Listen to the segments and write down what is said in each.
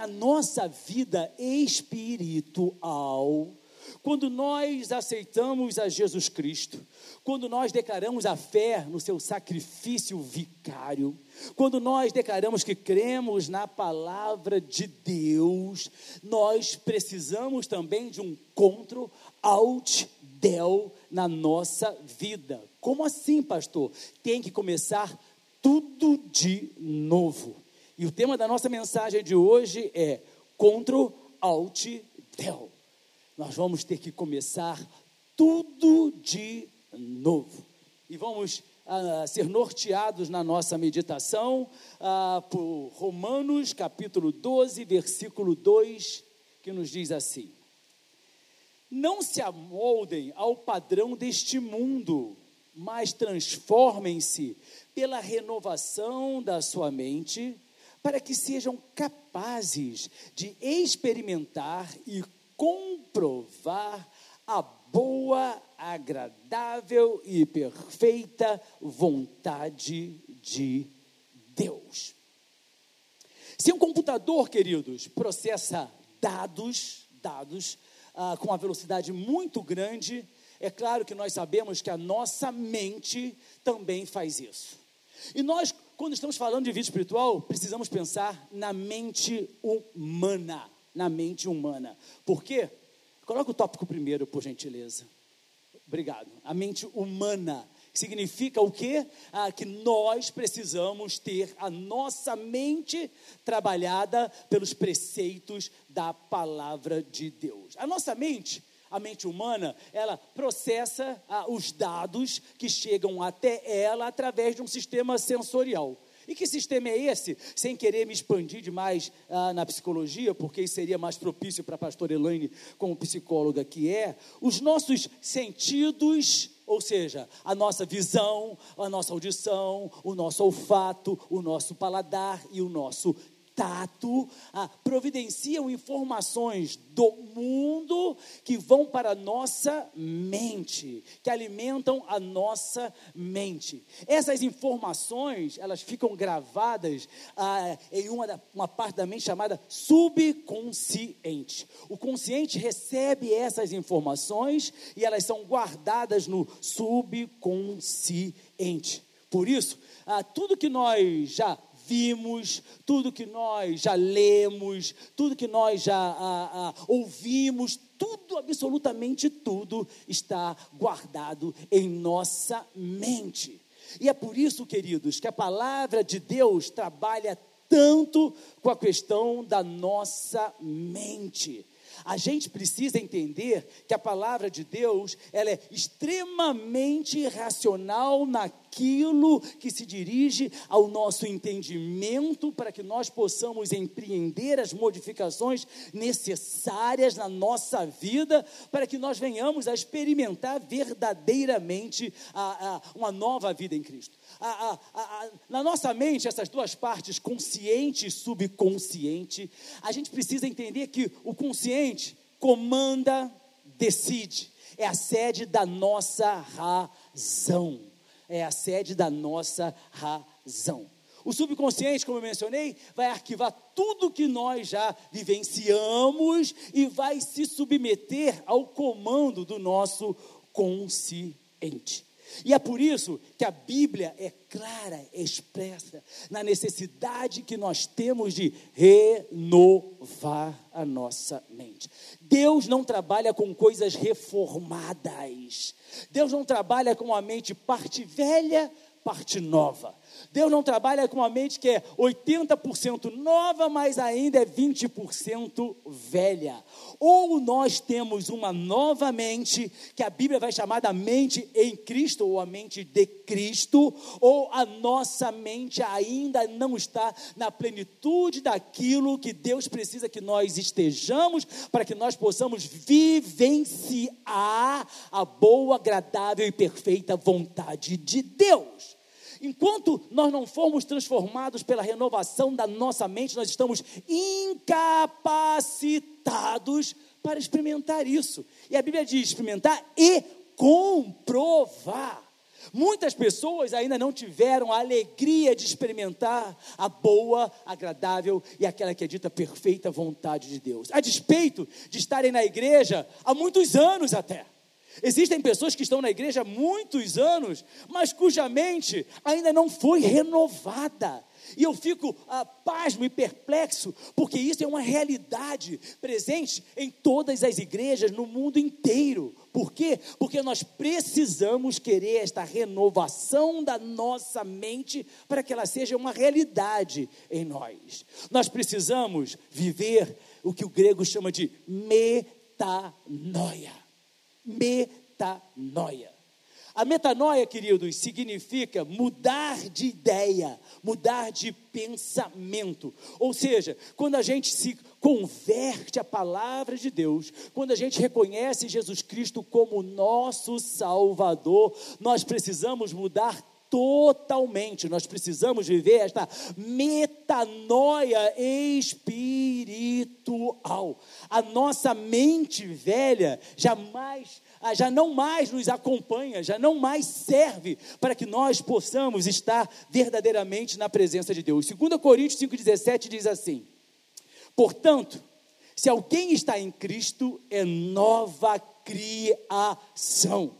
na nossa vida espiritual, quando nós aceitamos a Jesus Cristo, quando nós declaramos a fé no seu sacrifício vicário, quando nós declaramos que cremos na palavra de Deus, nós precisamos também de um contro alt del na nossa vida. Como assim, pastor? Tem que começar tudo de novo. E o tema da nossa mensagem de hoje é contro alt del nós vamos ter que começar tudo de novo. E vamos ah, ser norteados na nossa meditação ah, por Romanos capítulo 12, versículo 2, que nos diz assim: Não se amoldem ao padrão deste mundo, mas transformem-se pela renovação da sua mente, para que sejam capazes de experimentar e comprovar a boa, agradável e perfeita vontade de Deus. Se um computador, queridos, processa dados, dados ah, com uma velocidade muito grande, é claro que nós sabemos que a nossa mente também faz isso. E nós, quando estamos falando de vida espiritual, precisamos pensar na mente humana na mente humana. Por quê? Coloca o tópico primeiro, por gentileza. Obrigado. A mente humana significa o quê? Ah, que nós precisamos ter a nossa mente trabalhada pelos preceitos da palavra de Deus. A nossa mente, a mente humana, ela processa os dados que chegam até ela através de um sistema sensorial. E que sistema é esse? Sem querer me expandir demais ah, na psicologia, porque seria mais propício para a pastora Elaine, como psicóloga que é, os nossos sentidos, ou seja, a nossa visão, a nossa audição, o nosso olfato, o nosso paladar e o nosso contato, ah, providenciam informações do mundo que vão para a nossa mente, que alimentam a nossa mente. Essas informações, elas ficam gravadas ah, em uma, uma parte da mente chamada subconsciente. O consciente recebe essas informações e elas são guardadas no subconsciente. Por isso, ah, tudo que nós já vimos, tudo que nós já lemos, tudo que nós já ah, ah, ouvimos, tudo, absolutamente tudo, está guardado em nossa mente. E é por isso, queridos, que a palavra de Deus trabalha tanto com a questão da nossa mente. A gente precisa entender que a palavra de Deus, ela é extremamente racional naquilo que se dirige ao nosso entendimento para que nós possamos empreender as modificações necessárias na nossa vida para que nós venhamos a experimentar verdadeiramente a, a, uma nova vida em Cristo a, a, na nossa mente, essas duas partes, consciente e subconsciente, a gente precisa entender que o consciente comanda, decide, é a sede da nossa razão. É a sede da nossa razão. O subconsciente, como eu mencionei, vai arquivar tudo que nós já vivenciamos e vai se submeter ao comando do nosso consciente. E é por isso que a Bíblia é clara, é expressa na necessidade que nós temos de renovar a nossa mente. Deus não trabalha com coisas reformadas. Deus não trabalha com a mente parte velha, parte nova. Deus não trabalha com uma mente que é 80% nova, mas ainda é 20% velha. Ou nós temos uma nova mente, que a Bíblia vai chamar da mente em Cristo, ou a mente de Cristo, ou a nossa mente ainda não está na plenitude daquilo que Deus precisa que nós estejamos, para que nós possamos vivenciar a boa, agradável e perfeita vontade de Deus. Enquanto nós não formos transformados pela renovação da nossa mente, nós estamos incapacitados para experimentar isso. E a Bíblia diz: experimentar e comprovar. Muitas pessoas ainda não tiveram a alegria de experimentar a boa, agradável e aquela que é dita perfeita vontade de Deus, a despeito de estarem na igreja há muitos anos até. Existem pessoas que estão na igreja há muitos anos, mas cuja mente ainda não foi renovada. E eu fico ah, pasmo e perplexo, porque isso é uma realidade presente em todas as igrejas no mundo inteiro. Por quê? Porque nós precisamos querer esta renovação da nossa mente para que ela seja uma realidade em nós. Nós precisamos viver o que o grego chama de metanoia. Metanoia. A metanoia, queridos, significa mudar de ideia, mudar de pensamento. Ou seja, quando a gente se converte à palavra de Deus, quando a gente reconhece Jesus Cristo como nosso Salvador, nós precisamos mudar totalmente. Nós precisamos viver esta metanoia espiritual. A nossa mente velha jamais já não mais nos acompanha, já não mais serve para que nós possamos estar verdadeiramente na presença de Deus. 2 Coríntios 5,17 diz assim: Portanto, se alguém está em Cristo, é nova criação.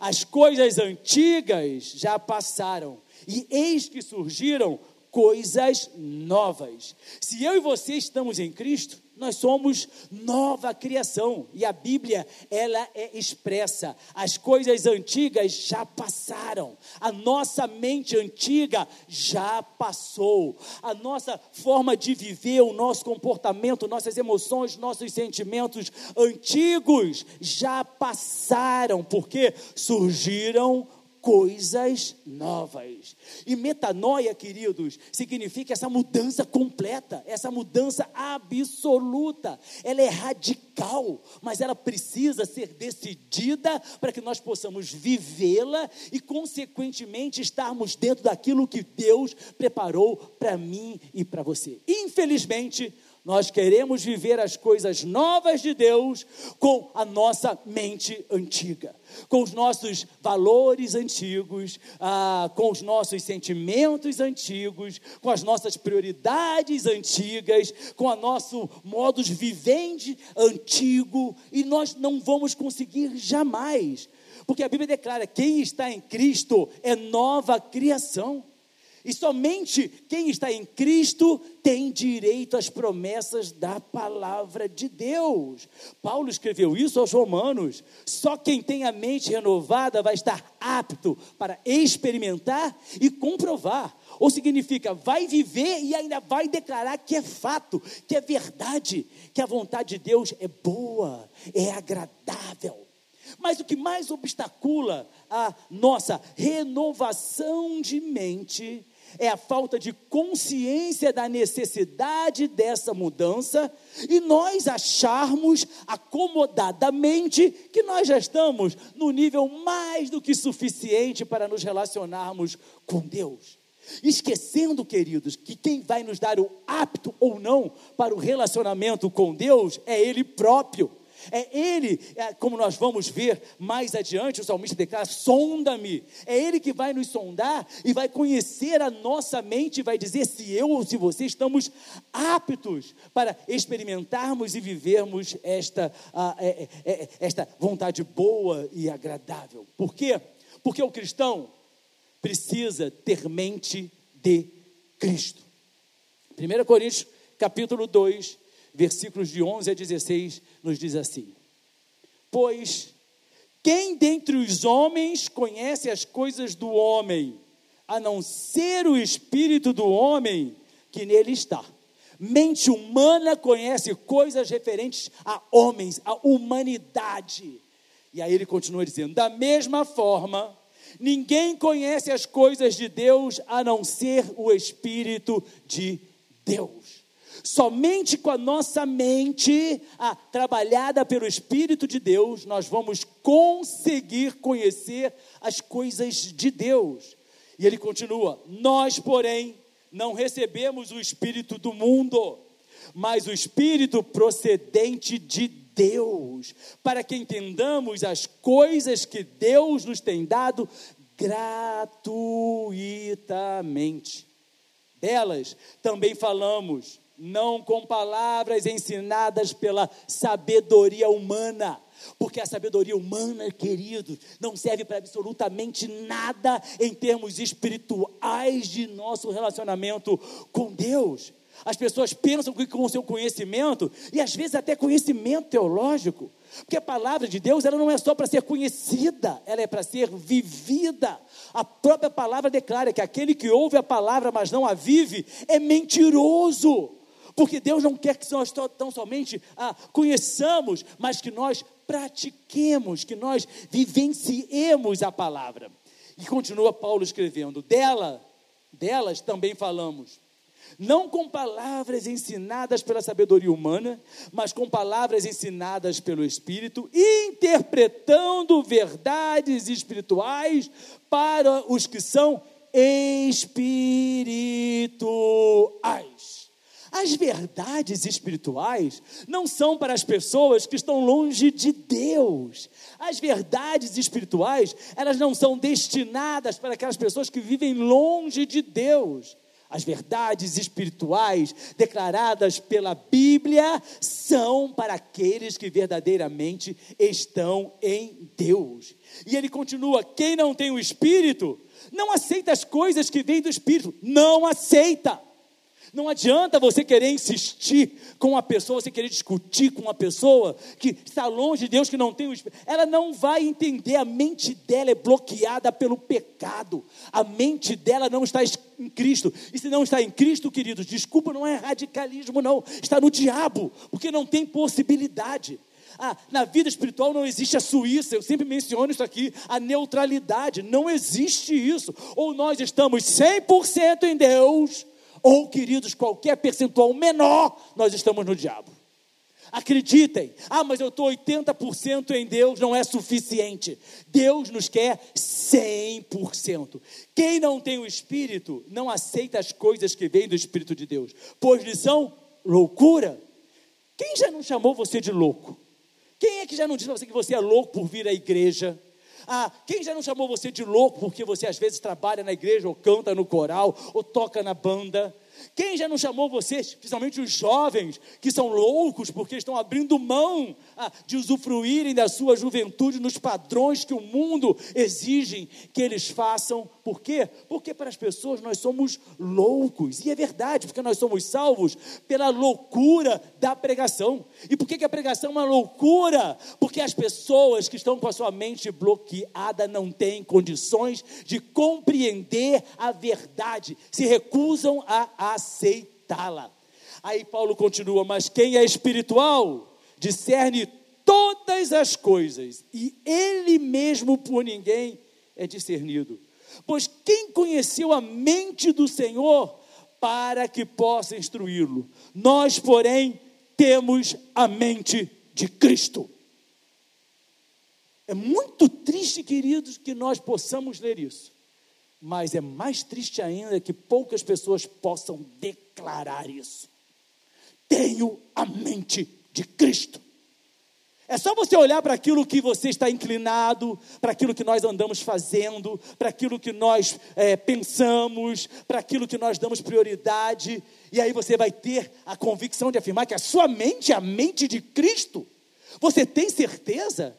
As coisas antigas já passaram, e eis que surgiram coisas novas. Se eu e você estamos em Cristo, nós somos nova criação e a Bíblia ela é expressa. As coisas antigas já passaram. A nossa mente antiga já passou. A nossa forma de viver, o nosso comportamento, nossas emoções, nossos sentimentos antigos já passaram, porque surgiram coisas novas. E metanoia, queridos, significa essa mudança completa, essa mudança absoluta. Ela é radical, mas ela precisa ser decidida para que nós possamos vivê-la e, consequentemente, estarmos dentro daquilo que Deus preparou para mim e para você. Infelizmente, nós queremos viver as coisas novas de Deus com a nossa mente antiga, com os nossos valores antigos, ah, com os nossos sentimentos antigos, com as nossas prioridades antigas, com o nosso modus vivendi antigo, e nós não vamos conseguir jamais, porque a Bíblia declara: quem está em Cristo é nova criação. E somente quem está em Cristo tem direito às promessas da palavra de Deus. Paulo escreveu isso aos Romanos. Só quem tem a mente renovada vai estar apto para experimentar e comprovar. Ou significa, vai viver e ainda vai declarar que é fato, que é verdade, que a vontade de Deus é boa, é agradável. Mas o que mais obstacula a nossa renovação de mente é a falta de consciência da necessidade dessa mudança e nós acharmos acomodadamente que nós já estamos no nível mais do que suficiente para nos relacionarmos com Deus. Esquecendo, queridos, que quem vai nos dar o apto ou não para o relacionamento com Deus é Ele próprio. É Ele, é, como nós vamos ver mais adiante, o salmista declara: sonda-me. É Ele que vai nos sondar e vai conhecer a nossa mente vai dizer se eu ou se você estamos aptos para experimentarmos e vivermos esta, é, é, esta vontade boa e agradável. Por quê? Porque o cristão precisa ter mente de Cristo. 1 Coríntios capítulo 2, versículos de 11 a 16, nos diz assim: Pois quem dentre os homens conhece as coisas do homem, a não ser o espírito do homem que nele está? Mente humana conhece coisas referentes a homens, a humanidade. E aí ele continua dizendo: da mesma forma, ninguém conhece as coisas de Deus a não ser o Espírito de Deus. Somente com a nossa mente ah, trabalhada pelo Espírito de Deus, nós vamos conseguir conhecer as coisas de Deus. E ele continua: Nós, porém, não recebemos o Espírito do mundo, mas o Espírito procedente de Deus, para que entendamos as coisas que Deus nos tem dado gratuitamente. Delas também falamos, não com palavras ensinadas pela sabedoria humana, porque a sabedoria humana, querido, não serve para absolutamente nada em termos espirituais de nosso relacionamento com Deus. As pessoas pensam que com o seu conhecimento, e às vezes até conhecimento teológico, porque a palavra de Deus ela não é só para ser conhecida, ela é para ser vivida. A própria palavra declara que aquele que ouve a palavra, mas não a vive, é mentiroso. Porque Deus não quer que nós tão somente ah, conheçamos, mas que nós pratiquemos, que nós vivenciemos a palavra. E continua Paulo escrevendo: dela, delas também falamos não com palavras ensinadas pela sabedoria humana, mas com palavras ensinadas pelo Espírito, interpretando verdades espirituais para os que são espirituais. As verdades espirituais não são para as pessoas que estão longe de Deus. As verdades espirituais, elas não são destinadas para aquelas pessoas que vivem longe de Deus. As verdades espirituais declaradas pela Bíblia são para aqueles que verdadeiramente estão em Deus. E ele continua: quem não tem o Espírito, não aceita as coisas que vêm do Espírito, não aceita. Não adianta você querer insistir com uma pessoa, você querer discutir com uma pessoa que está longe de Deus, que não tem o Espírito. Ela não vai entender, a mente dela é bloqueada pelo pecado. A mente dela não está em Cristo. E se não está em Cristo, queridos, desculpa, não é radicalismo, não. Está no diabo, porque não tem possibilidade. Ah, na vida espiritual não existe a Suíça, eu sempre menciono isso aqui, a neutralidade, não existe isso. Ou nós estamos 100% em Deus, ou, queridos, qualquer percentual menor, nós estamos no diabo. Acreditem, ah, mas eu estou 80% em Deus, não é suficiente. Deus nos quer 100%. Quem não tem o Espírito, não aceita as coisas que vêm do Espírito de Deus, pois lhe são loucura. Quem já não chamou você de louco? Quem é que já não disse para você que você é louco por vir à igreja? Ah, quem já não chamou você de louco porque você às vezes trabalha na igreja, ou canta no coral, ou toca na banda? Quem já não chamou vocês, principalmente os jovens, que são loucos porque estão abrindo mão ah, de usufruírem da sua juventude nos padrões que o mundo exige que eles façam? Por quê? Porque para as pessoas nós somos loucos, e é verdade, porque nós somos salvos pela loucura da pregação. E por que, que a pregação é uma loucura? Porque as pessoas que estão com a sua mente bloqueada não têm condições de compreender a verdade, se recusam a aceitá-la. Aí Paulo continua: Mas quem é espiritual discerne todas as coisas, e ele mesmo por ninguém é discernido. Pois quem conheceu a mente do Senhor para que possa instruí-lo? Nós, porém, temos a mente de Cristo. É muito triste, queridos, que nós possamos ler isso. Mas é mais triste ainda que poucas pessoas possam declarar isso. Tenho a mente de Cristo. É só você olhar para aquilo que você está inclinado, para aquilo que nós andamos fazendo, para aquilo que nós é, pensamos, para aquilo que nós damos prioridade, e aí você vai ter a convicção de afirmar que a sua mente é a mente de Cristo. Você tem certeza?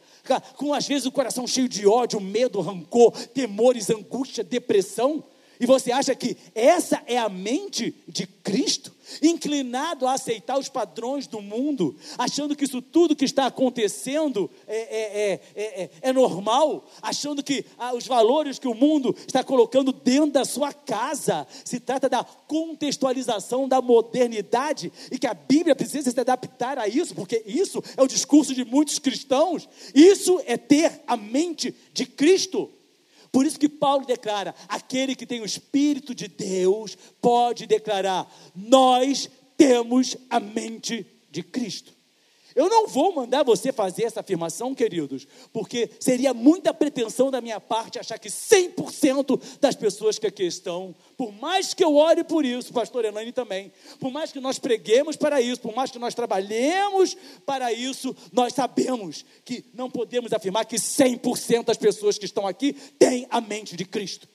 Com às vezes o coração cheio de ódio, medo, rancor, temores, angústia, depressão, e você acha que essa é a mente de Cristo? Inclinado a aceitar os padrões do mundo, achando que isso tudo que está acontecendo é, é, é, é normal, achando que ah, os valores que o mundo está colocando dentro da sua casa se trata da contextualização da modernidade e que a Bíblia precisa se adaptar a isso, porque isso é o discurso de muitos cristãos. Isso é ter a mente de Cristo. Por isso que Paulo declara: aquele que tem o Espírito de Deus pode declarar: nós temos a mente de Cristo. Eu não vou mandar você fazer essa afirmação, queridos, porque seria muita pretensão da minha parte achar que 100% das pessoas que aqui estão, por mais que eu ore por isso, pastor Elaine também, por mais que nós preguemos para isso, por mais que nós trabalhemos para isso, nós sabemos que não podemos afirmar que 100% das pessoas que estão aqui têm a mente de Cristo.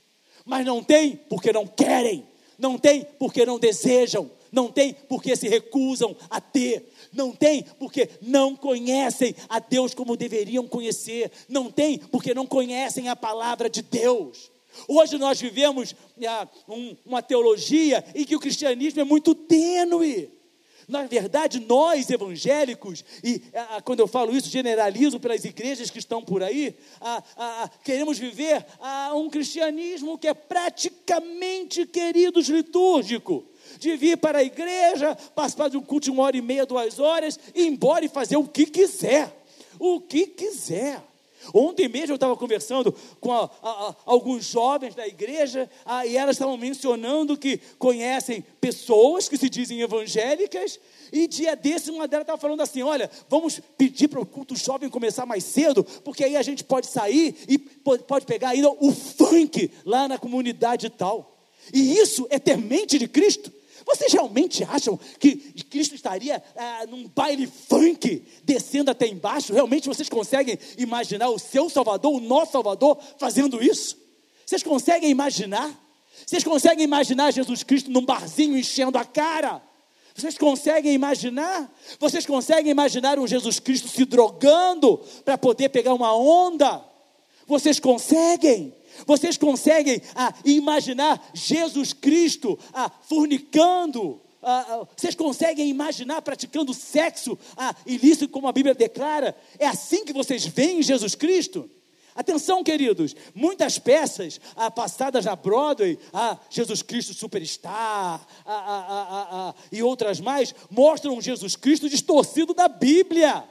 Mas não tem porque não querem, não tem porque não desejam, não tem porque se recusam a ter, não tem porque não conhecem a Deus como deveriam conhecer, não tem porque não conhecem a palavra de Deus. Hoje nós vivemos ah, um, uma teologia em que o cristianismo é muito tênue. Na verdade, nós evangélicos, e ah, quando eu falo isso, generalizo pelas igrejas que estão por aí, ah, queremos viver um cristianismo que é praticamente, queridos, litúrgico de vir para a igreja, participar de um culto de uma hora e meia, duas horas, ir embora e fazer o que quiser. O que quiser. Ontem mesmo eu estava conversando com a, a, a, alguns jovens da igreja e elas estavam mencionando que conhecem pessoas que se dizem evangélicas. E dia desse, uma delas estava falando assim: Olha, vamos pedir para o culto jovem começar mais cedo, porque aí a gente pode sair e pode pegar ainda o funk lá na comunidade tal. E isso é ter mente de Cristo? Vocês realmente acham que Cristo estaria ah, num baile funk descendo até embaixo? Realmente vocês conseguem imaginar o seu Salvador, o nosso Salvador, fazendo isso? Vocês conseguem imaginar? Vocês conseguem imaginar Jesus Cristo num barzinho enchendo a cara? Vocês conseguem imaginar? Vocês conseguem imaginar um Jesus Cristo se drogando para poder pegar uma onda? Vocês conseguem? Vocês conseguem ah, imaginar Jesus Cristo ah, fornicando? Ah, ah, vocês conseguem imaginar praticando sexo ah, ilícito, como a Bíblia declara? É assim que vocês veem Jesus Cristo? Atenção, queridos, muitas peças ah, passadas na Broadway, ah, Jesus Cristo Superstar ah, ah, e outras mais, mostram Jesus Cristo distorcido da Bíblia.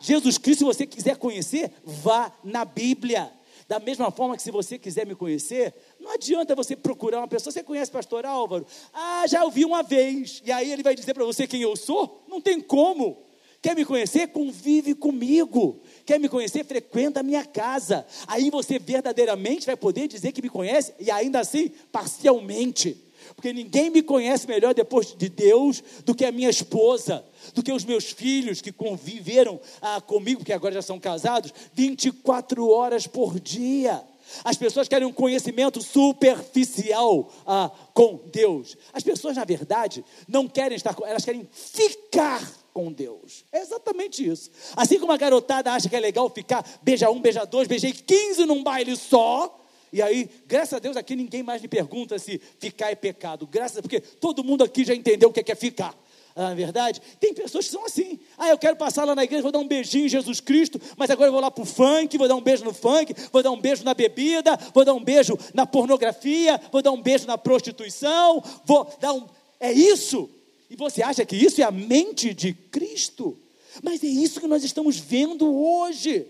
Jesus Cristo, se você quiser conhecer, vá na Bíblia. Da mesma forma que se você quiser me conhecer, não adianta você procurar uma pessoa. Você conhece pastor Álvaro? Ah, já ouvi uma vez. E aí ele vai dizer para você quem eu sou? Não tem como. Quer me conhecer? Convive comigo. Quer me conhecer? Frequenta a minha casa. Aí você verdadeiramente vai poder dizer que me conhece e ainda assim parcialmente porque ninguém me conhece melhor depois de Deus do que a minha esposa, do que os meus filhos que conviveram ah, comigo, que agora já são casados, 24 horas por dia. As pessoas querem um conhecimento superficial ah, com Deus. As pessoas, na verdade, não querem estar com, elas querem ficar com Deus. É exatamente isso. Assim como a garotada acha que é legal ficar, beija um, beija dois, beijei 15 num baile só, e aí, graças a Deus, aqui ninguém mais me pergunta se ficar é pecado. Graças porque todo mundo aqui já entendeu o que é, é ficar. Na é verdade, tem pessoas que são assim. Ah, eu quero passar lá na igreja, vou dar um beijinho em Jesus Cristo, mas agora eu vou lá para o funk, vou dar um beijo no funk, vou dar um beijo na bebida, vou dar um beijo na pornografia, vou dar um beijo na prostituição, vou dar um. É isso. E você acha que isso é a mente de Cristo? Mas é isso que nós estamos vendo hoje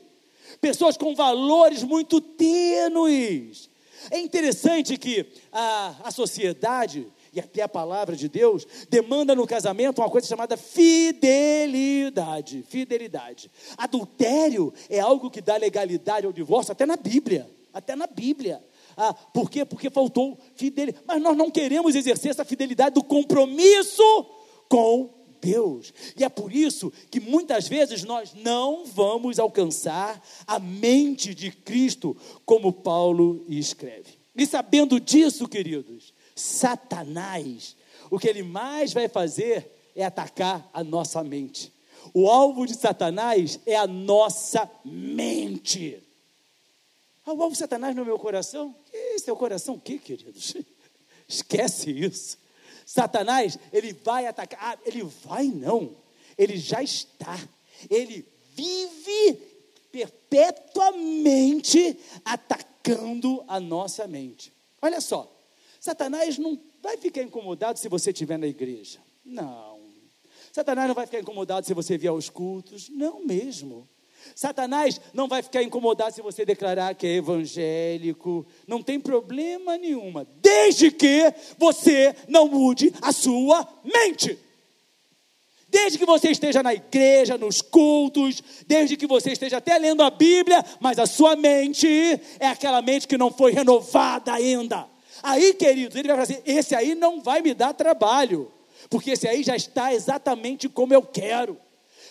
pessoas com valores muito tênues. É interessante que a, a sociedade e até a palavra de Deus demanda no casamento uma coisa chamada fidelidade. Fidelidade. Adultério é algo que dá legalidade ao divórcio até na Bíblia. Até na Bíblia. Ah, por quê? Porque faltou fidelidade. Mas nós não queremos exercer essa fidelidade do compromisso com Deus. E é por isso que muitas vezes nós não vamos alcançar a mente de Cristo, como Paulo escreve. E sabendo disso, queridos, Satanás, o que ele mais vai fazer é atacar a nossa mente. O alvo de Satanás é a nossa mente. Ah, o alvo de Satanás no meu coração? É o coração o quê, queridos? Esquece isso. Satanás, ele vai atacar. Ah, ele vai não. Ele já está. Ele vive perpetuamente atacando a nossa mente. Olha só. Satanás não vai ficar incomodado se você estiver na igreja. Não. Satanás não vai ficar incomodado se você vier aos cultos. Não mesmo. Satanás não vai ficar incomodado se você declarar que é evangélico, não tem problema nenhuma, desde que você não mude a sua mente. Desde que você esteja na igreja, nos cultos, desde que você esteja até lendo a Bíblia, mas a sua mente é aquela mente que não foi renovada ainda. Aí, queridos, ele vai fazer: assim, esse aí não vai me dar trabalho, porque esse aí já está exatamente como eu quero.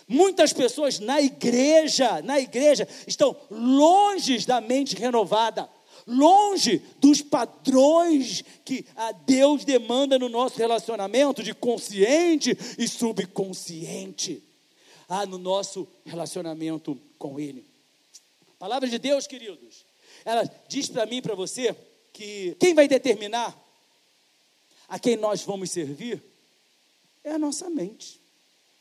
Muitas pessoas na igreja, na igreja, estão longe da mente renovada, longe dos padrões que a Deus demanda no nosso relacionamento de consciente e subconsciente. Ah, no nosso relacionamento com Ele. A palavra de Deus, queridos, ela diz para mim e para você que quem vai determinar a quem nós vamos servir é a nossa mente.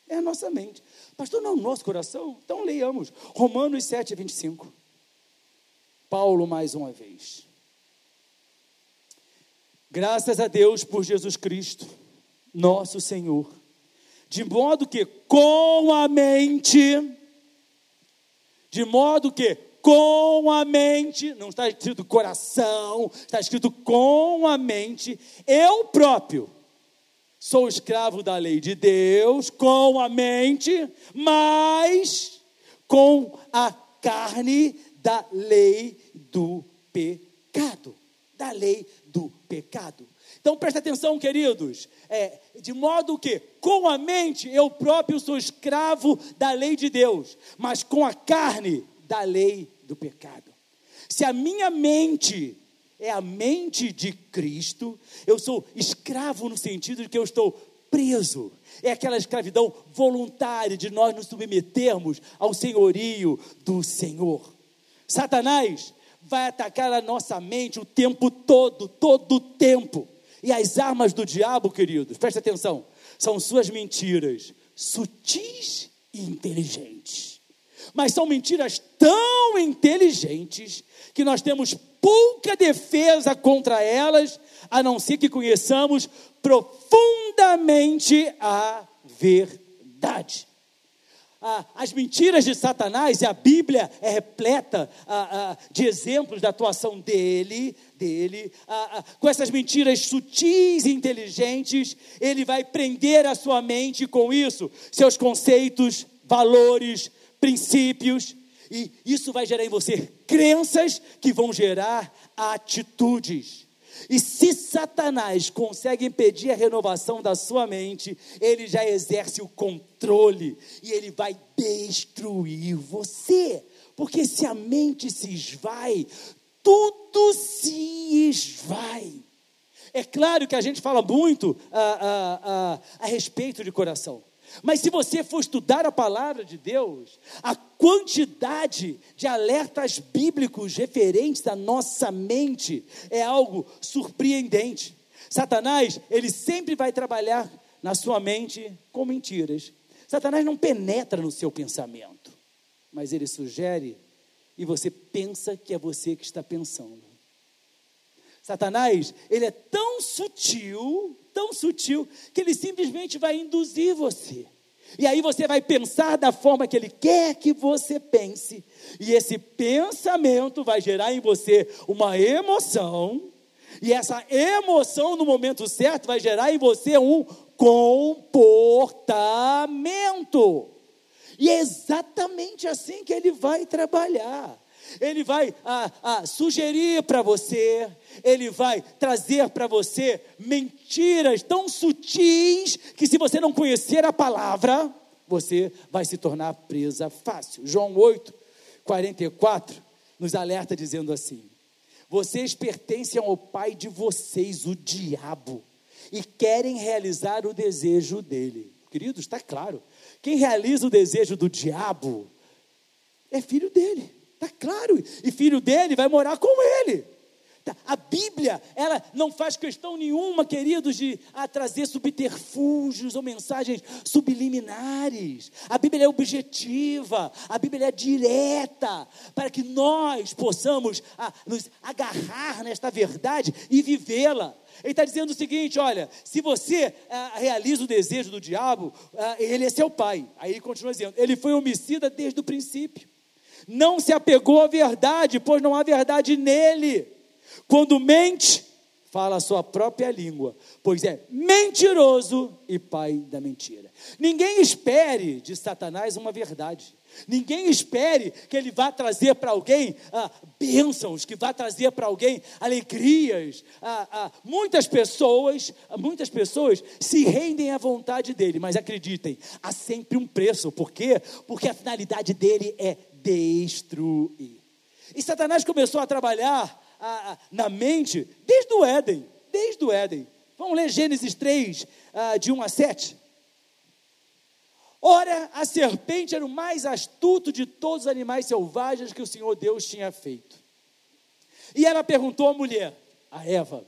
É a nossa mente. Pastor, não é o nosso coração? Então leiamos. Romanos 7, 25. Paulo mais uma vez. Graças a Deus por Jesus Cristo, nosso Senhor. De modo que com a mente, de modo que com a mente, não está escrito coração, está escrito com a mente, eu próprio sou escravo da lei de Deus com a mente, mas com a carne da lei do pecado. Da lei do pecado. Então presta atenção, queridos. É, de modo que, com a mente, eu próprio sou escravo da lei de Deus, mas com a carne da lei do pecado. Se a minha mente é a mente de Cristo, eu sou escravo no sentido de que eu estou preso. É aquela escravidão voluntária de nós nos submetermos ao senhorio do Senhor. Satanás vai atacar a nossa mente o tempo todo, todo o tempo. E as armas do diabo, queridos, preste atenção, são suas mentiras sutis e inteligentes. Mas são mentiras tão inteligentes que nós temos pouca defesa contra elas, a não ser que conheçamos profundamente a verdade. As mentiras de Satanás, e a Bíblia é repleta de exemplos da atuação dele, dele, com essas mentiras sutis e inteligentes, ele vai prender a sua mente com isso, seus conceitos, valores, princípios, e isso vai gerar em você crenças que vão gerar atitudes. E se Satanás consegue impedir a renovação da sua mente, ele já exerce o controle e ele vai destruir você. Porque se a mente se esvai, tudo se esvai. É claro que a gente fala muito a, a, a, a respeito de coração. Mas se você for estudar a palavra de Deus, a quantidade de alertas bíblicos referentes à nossa mente é algo surpreendente. Satanás, ele sempre vai trabalhar na sua mente com mentiras. Satanás não penetra no seu pensamento, mas ele sugere e você pensa que é você que está pensando. Satanás, ele é tão sutil, tão sutil, que ele simplesmente vai induzir você. E aí você vai pensar da forma que ele quer que você pense. E esse pensamento vai gerar em você uma emoção. E essa emoção, no momento certo, vai gerar em você um comportamento. E é exatamente assim que ele vai trabalhar ele vai ah, ah, sugerir para você, ele vai trazer para você mentiras tão sutis que, se você não conhecer a palavra, você vai se tornar presa fácil. João 8, 44 nos alerta dizendo assim: Vocês pertencem ao pai de vocês, o diabo, e querem realizar o desejo dele. Queridos, está claro. Quem realiza o desejo do diabo é filho dele. Está claro. E filho dele vai morar com ele. Tá, a Bíblia, ela não faz questão nenhuma, queridos, de a trazer subterfúgios ou mensagens subliminares. A Bíblia é objetiva, a Bíblia é direta, para que nós possamos a, nos agarrar nesta verdade e vivê-la. Ele está dizendo o seguinte: olha, se você a, realiza o desejo do diabo, ele é seu pai. Aí ele continua dizendo: ele foi homicida desde o princípio não se apegou à verdade, pois não há verdade nele. Quando mente, fala a sua própria língua, pois é mentiroso e pai da mentira. Ninguém espere de Satanás uma verdade. Ninguém espere que ele vá trazer para alguém ah, bênçãos, que vá trazer para alguém alegrias. Ah, ah, muitas pessoas, muitas pessoas se rendem à vontade dele, mas acreditem, há sempre um preço. Por quê? Porque a finalidade dele é destruir. E Satanás começou a trabalhar a, a, na mente desde o Éden, desde o Éden. Vamos ler Gênesis 3, uh, de 1 a 7. Ora, a serpente era o mais astuto de todos os animais selvagens que o Senhor Deus tinha feito. E ela perguntou à mulher, a Eva: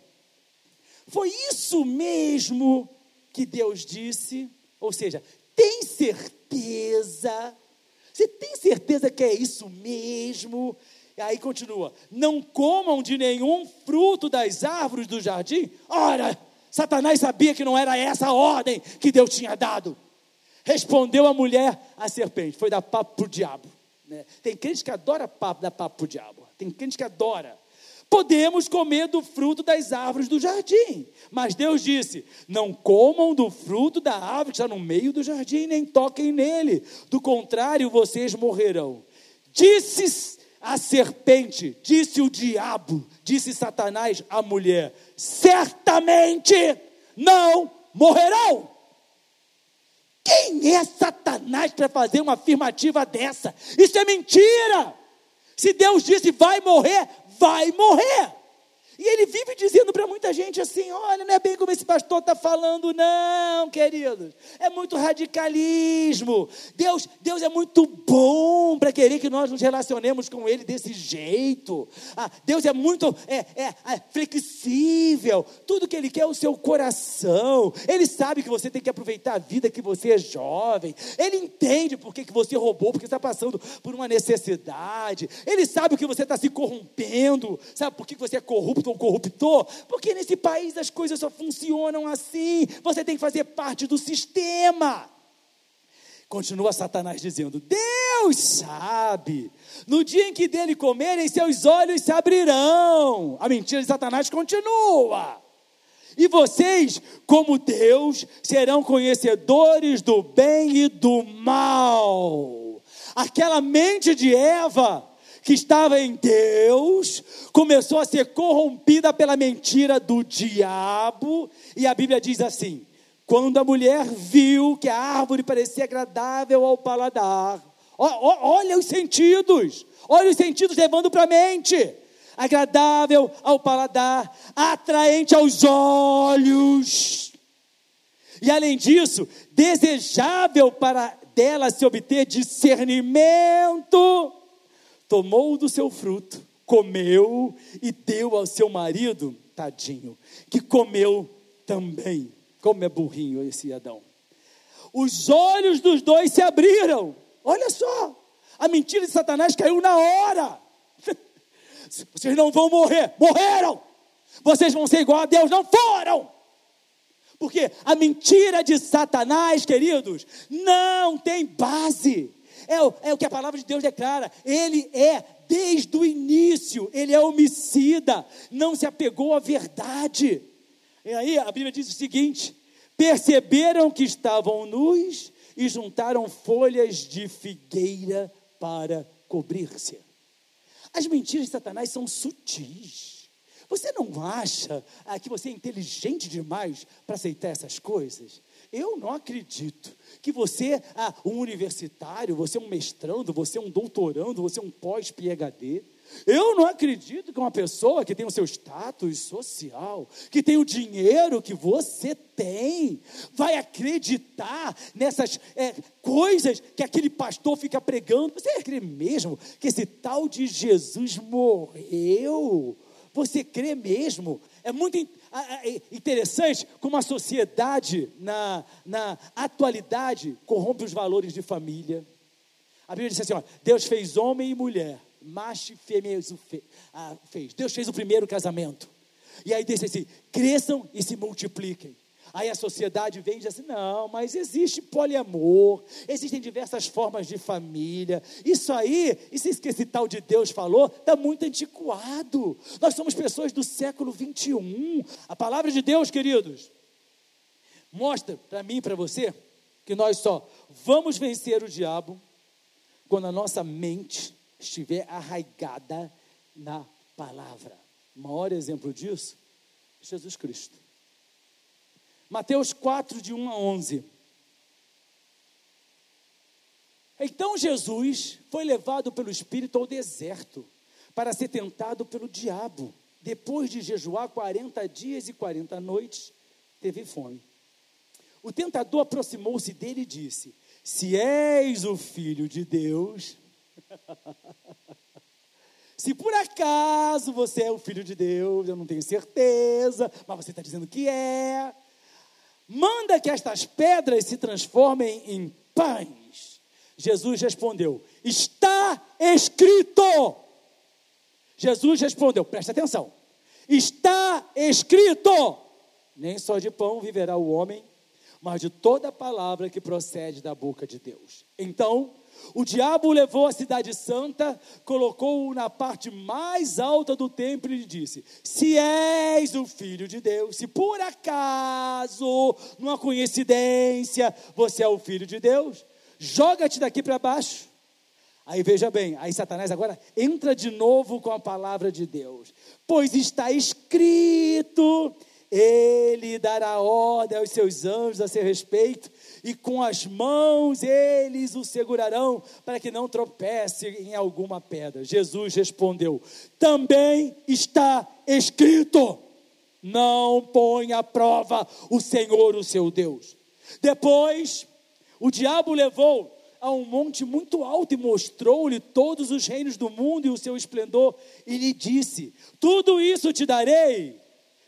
Foi isso mesmo que Deus disse? Ou seja, tem certeza? Você tem certeza que é isso mesmo? E aí continua: Não comam de nenhum fruto das árvores do jardim. Ora, Satanás sabia que não era essa a ordem que Deus tinha dado. Respondeu a mulher à serpente: Foi dar papo para o diabo. Né? Tem crente que adora papo, dar papo para o diabo. Tem crente que adora. Podemos comer do fruto das árvores do jardim. Mas Deus disse: Não comam do fruto da árvore que está no meio do jardim, nem toquem nele. Do contrário, vocês morrerão. Disse a serpente, disse o diabo, disse Satanás à mulher: certamente não morrerão. Quem é Satanás para fazer uma afirmativa dessa? Isso é mentira. Se Deus disse vai morrer, vai morrer. E ele vive dizendo para muita gente assim: olha, não é bem como esse pastor está falando, não, queridos. É muito radicalismo. Deus, Deus é muito bom para querer que nós nos relacionemos com Ele desse jeito. Ah, Deus é muito é, é, é, flexível. Tudo que Ele quer é o seu coração. Ele sabe que você tem que aproveitar a vida, que você é jovem. Ele entende por que, que você roubou, porque está passando por uma necessidade. Ele sabe que você está se corrompendo. Sabe por que você é corrupto? Corruptor, porque nesse país as coisas só funcionam assim. Você tem que fazer parte do sistema. Continua Satanás dizendo: Deus sabe, no dia em que dele comerem, seus olhos se abrirão. A mentira de Satanás continua. E vocês, como Deus, serão conhecedores do bem e do mal. Aquela mente de Eva que estava em Deus, começou a ser corrompida pela mentira do diabo, e a Bíblia diz assim: quando a mulher viu que a árvore parecia agradável ao paladar, olha os sentidos, olha os sentidos levando para a mente, agradável ao paladar, atraente aos olhos, e além disso, desejável para dela se obter discernimento tomou do seu fruto, comeu e deu ao seu marido, tadinho, que comeu também. Como é burrinho esse Adão. Os olhos dos dois se abriram. Olha só, a mentira de Satanás caiu na hora. Vocês não vão morrer, morreram. Vocês vão ser igual a Deus, não foram. Porque a mentira de Satanás, queridos, não tem base. É o, é o que a palavra de Deus declara. Ele é, desde o início, ele é homicida, não se apegou à verdade. E aí a Bíblia diz o seguinte: perceberam que estavam nus e juntaram folhas de figueira para cobrir-se. As mentiras de Satanás são sutis. Você não acha ah, que você é inteligente demais para aceitar essas coisas? Eu não acredito que você é um universitário, você é um mestrando, você é um doutorando, você é um pós-PhD. Eu não acredito que uma pessoa que tem o seu status social, que tem o dinheiro que você tem, vai acreditar nessas é, coisas que aquele pastor fica pregando. Você crê mesmo que esse tal de Jesus morreu? Você crê mesmo? É muito é interessante como a sociedade, na, na atualidade, corrompe os valores de família. A Bíblia diz assim: ó, Deus fez homem e mulher, macho e fêmea fez. Deus fez o primeiro casamento. E aí diz assim: cresçam e se multipliquem. Aí a sociedade vem e diz assim: não, mas existe poliamor, existem diversas formas de família. Isso aí, isso que esse tal de Deus falou, está muito antiquado. Nós somos pessoas do século 21. A palavra de Deus, queridos, mostra para mim e para você que nós só vamos vencer o diabo quando a nossa mente estiver arraigada na palavra. O maior exemplo disso, Jesus Cristo. Mateus 4, de 1 a 11. Então Jesus foi levado pelo Espírito ao deserto para ser tentado pelo diabo. Depois de jejuar 40 dias e 40 noites, teve fome. O tentador aproximou-se dele e disse: Se és o filho de Deus, se por acaso você é o filho de Deus, eu não tenho certeza, mas você está dizendo que é, manda que estas pedras se transformem em pães. Jesus respondeu: Está escrito. Jesus respondeu: Presta atenção. Está escrito: Nem só de pão viverá o homem, mas de toda palavra que procede da boca de Deus. Então, o diabo levou a cidade santa, colocou-o na parte mais alta do templo e lhe disse: Se és o filho de Deus, se por acaso, numa coincidência, você é o filho de Deus, joga-te daqui para baixo. Aí veja bem, aí Satanás agora entra de novo com a palavra de Deus. Pois está escrito: ele dará ordem aos seus anjos a seu respeito, e com as mãos eles o segurarão, para que não tropece em alguma pedra. Jesus respondeu: Também está escrito: Não põe à prova o Senhor, o seu Deus. Depois, o diabo levou a um monte muito alto e mostrou-lhe todos os reinos do mundo e o seu esplendor, e lhe disse: Tudo isso te darei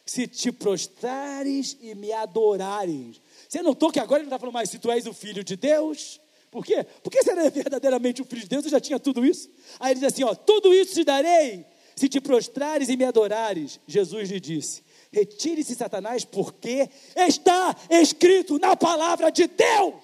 se te prostrares e me adorares. Você notou que agora ele está falando, mas se tu és o filho de Deus, por quê? Porque se ele é verdadeiramente o filho de Deus, eu já tinha tudo isso. Aí ele diz assim: ó, tudo isso te darei, se te prostrares e me adorares. Jesus lhe disse: retire-se, Satanás, porque está escrito na palavra de Deus.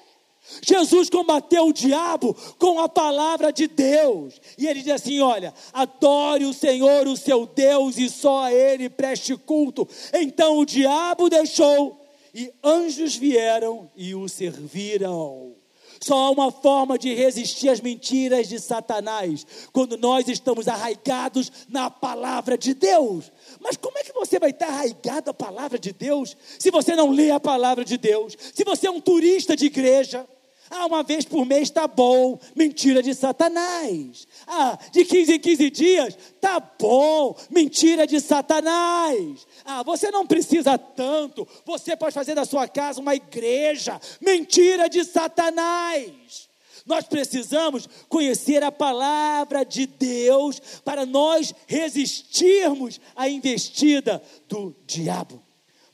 Jesus combateu o diabo com a palavra de Deus. E ele diz assim: Olha, adore o Senhor, o seu Deus, e só a Ele preste culto. Então o diabo deixou, e anjos vieram e o serviram. Só há uma forma de resistir às mentiras de Satanás, quando nós estamos arraigados na palavra de Deus. Mas como é que você vai estar arraigado à palavra de Deus se você não lê a palavra de Deus? Se você é um turista de igreja? Ah, uma vez por mês está bom. Mentira de Satanás. Ah, de 15 em 15 dias está bom. Mentira de Satanás. Ah, você não precisa tanto. Você pode fazer da sua casa uma igreja. Mentira de Satanás. Nós precisamos conhecer a palavra de Deus para nós resistirmos à investida do diabo.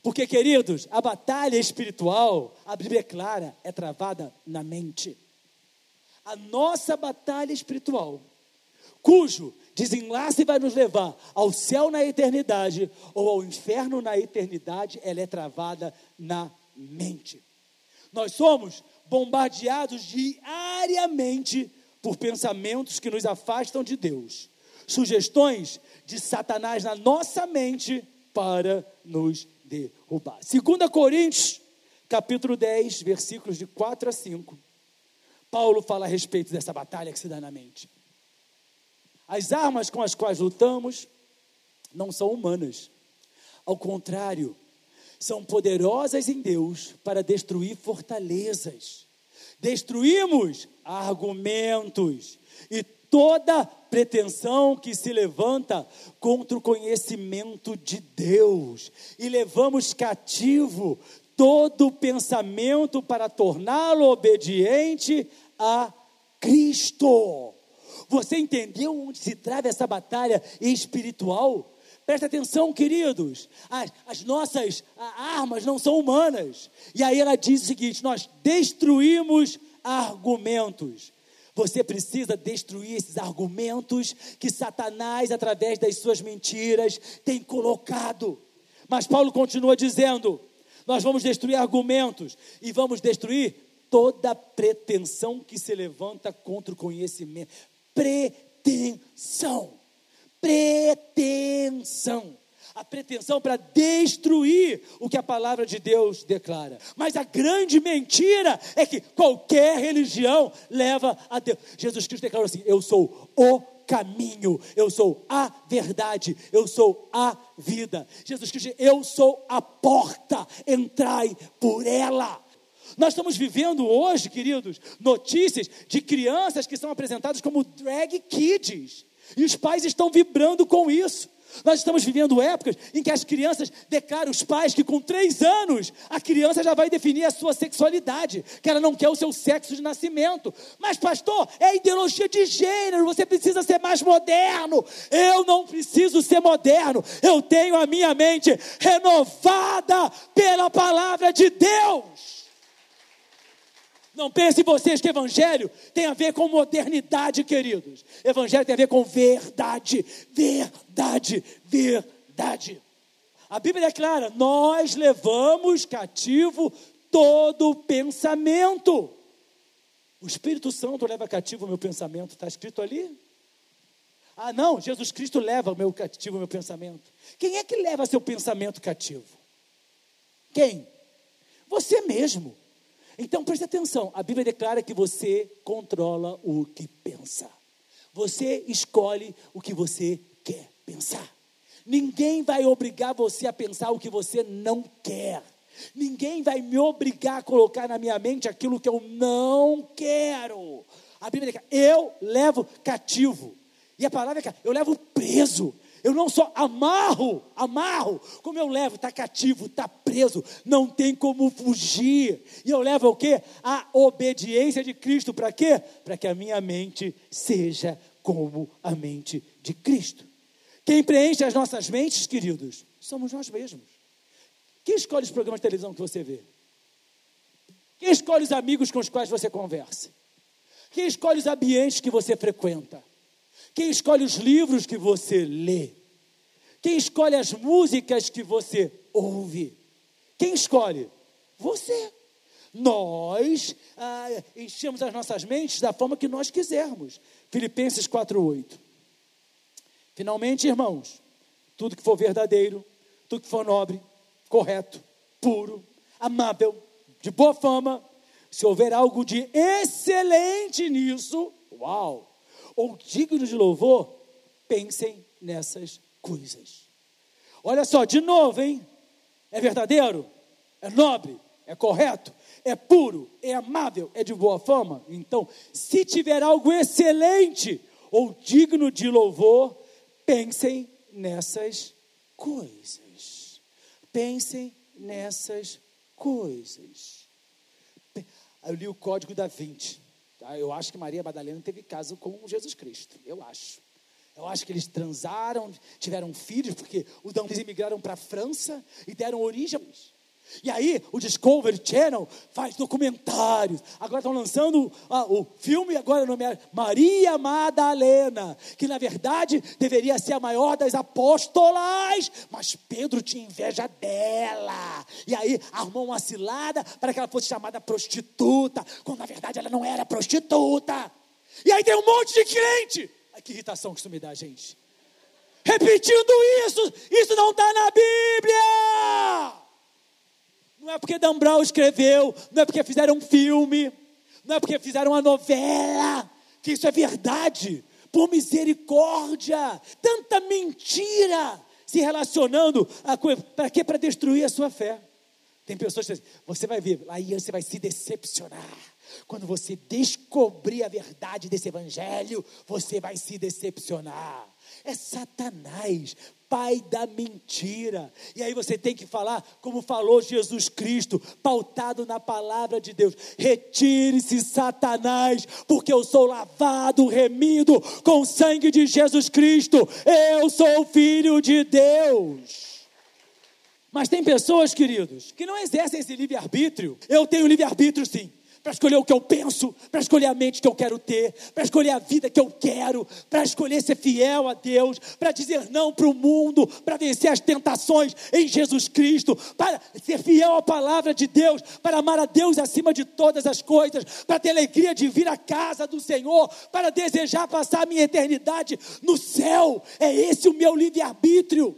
Porque, queridos, a batalha espiritual, a Bíblia é clara, é travada na mente. A nossa batalha espiritual, cujo desenlace vai nos levar ao céu na eternidade ou ao inferno na eternidade, ela é travada na mente. Nós somos bombardeados diariamente por pensamentos que nos afastam de Deus, sugestões de Satanás na nossa mente para nos derrubar. 2 Coríntios, capítulo 10, versículos de 4 a 5. Paulo fala a respeito dessa batalha que se dá na mente. As armas com as quais lutamos não são humanas. Ao contrário, são poderosas em Deus para destruir fortalezas. Destruímos argumentos e toda pretensão que se levanta contra o conhecimento de Deus e levamos cativo todo pensamento para torná-lo obediente a Cristo. Você entendeu onde se trava essa batalha espiritual? Presta atenção, queridos. As, as nossas armas não são humanas. E aí ela diz o seguinte: nós destruímos argumentos. Você precisa destruir esses argumentos que Satanás, através das suas mentiras, tem colocado. Mas Paulo continua dizendo: nós vamos destruir argumentos e vamos destruir toda pretensão que se levanta contra o conhecimento. Pretensão. Pretensão a pretensão para destruir o que a palavra de Deus declara. Mas a grande mentira é que qualquer religião leva a Deus. Jesus Cristo declarou assim: Eu sou o caminho, eu sou a verdade, eu sou a vida. Jesus Cristo, eu sou a porta, entrai por ela. Nós estamos vivendo hoje, queridos, notícias de crianças que são apresentadas como drag kids. E os pais estão vibrando com isso. Nós estamos vivendo épocas em que as crianças declaram os pais que com três anos a criança já vai definir a sua sexualidade, que ela não quer o seu sexo de nascimento. Mas, pastor, é ideologia de gênero, você precisa ser mais moderno. Eu não preciso ser moderno, eu tenho a minha mente renovada pela palavra de Deus. Não pense vocês que evangelho tem a ver com modernidade, queridos. Evangelho tem a ver com verdade, verdade, verdade. A Bíblia é clara: nós levamos cativo todo pensamento. O Espírito Santo leva cativo o meu pensamento, está escrito ali? Ah, não, Jesus Cristo leva o meu cativo, o meu pensamento. Quem é que leva seu pensamento cativo? Quem? Você mesmo. Então preste atenção: a Bíblia declara que você controla o que pensa. Você escolhe o que você quer pensar. Ninguém vai obrigar você a pensar o que você não quer. Ninguém vai me obrigar a colocar na minha mente aquilo que eu não quero. A Bíblia declara: eu levo cativo. E a palavra é eu levo preso. Eu não só amarro, amarro, como eu levo, está cativo, está preso, não tem como fugir. E eu levo o quê? A obediência de Cristo. Para quê? Para que a minha mente seja como a mente de Cristo. Quem preenche as nossas mentes, queridos, somos nós mesmos. Quem escolhe os programas de televisão que você vê? Quem escolhe os amigos com os quais você conversa? Quem escolhe os ambientes que você frequenta? Quem escolhe os livros que você lê? Quem escolhe as músicas que você ouve? Quem escolhe? Você. Nós ah, enchemos as nossas mentes da forma que nós quisermos. Filipenses 4:8. Finalmente, irmãos, tudo que for verdadeiro, tudo que for nobre, correto, puro, amável, de boa fama, se houver algo de excelente nisso, uau, ou digno de louvor, pensem nessas coisas. Olha só, de novo, hein? É verdadeiro? É nobre? É correto? É puro? É amável? É de boa fama? Então, se tiver algo excelente ou digno de louvor, pensem nessas coisas. Pensem nessas coisas. Eu li o Código da Vinci. Tá? Eu acho que Maria Madalena teve caso com Jesus Cristo. Eu acho. Eu acho que eles transaram, tiveram filhos, porque eles imigraram para a França e deram origem. E aí, o Discovery Channel faz documentários. Agora estão lançando ah, o filme, agora o nome é Maria Madalena, que na verdade deveria ser a maior das apóstolas, mas Pedro tinha inveja dela. E aí armou uma cilada para que ela fosse chamada prostituta, quando na verdade ela não era prostituta. E aí tem um monte de crente. Ai, que irritação que isso me dá, gente. Repetindo isso, isso não está na Bíblia. Não é porque Dan Brown escreveu, não é porque fizeram um filme, não é porque fizeram uma novela, que isso é verdade. Por misericórdia, tanta mentira se relacionando a. Para quê? Para destruir a sua fé. Tem pessoas que dizem, você vai ver, aí você vai se decepcionar. Quando você descobrir a verdade desse evangelho, você vai se decepcionar. É Satanás pai da mentira. E aí você tem que falar como falou Jesus Cristo, pautado na palavra de Deus: retire-se, Satanás, porque eu sou lavado, remido com o sangue de Jesus Cristo. Eu sou filho de Deus. Mas tem pessoas, queridos, que não exercem esse livre-arbítrio. Eu tenho livre-arbítrio, sim. Para escolher o que eu penso, para escolher a mente que eu quero ter, para escolher a vida que eu quero, para escolher ser fiel a Deus, para dizer não para o mundo, para vencer as tentações em Jesus Cristo, para ser fiel à palavra de Deus, para amar a Deus acima de todas as coisas, para ter alegria de vir à casa do Senhor, para desejar passar a minha eternidade no céu. É esse o meu livre-arbítrio.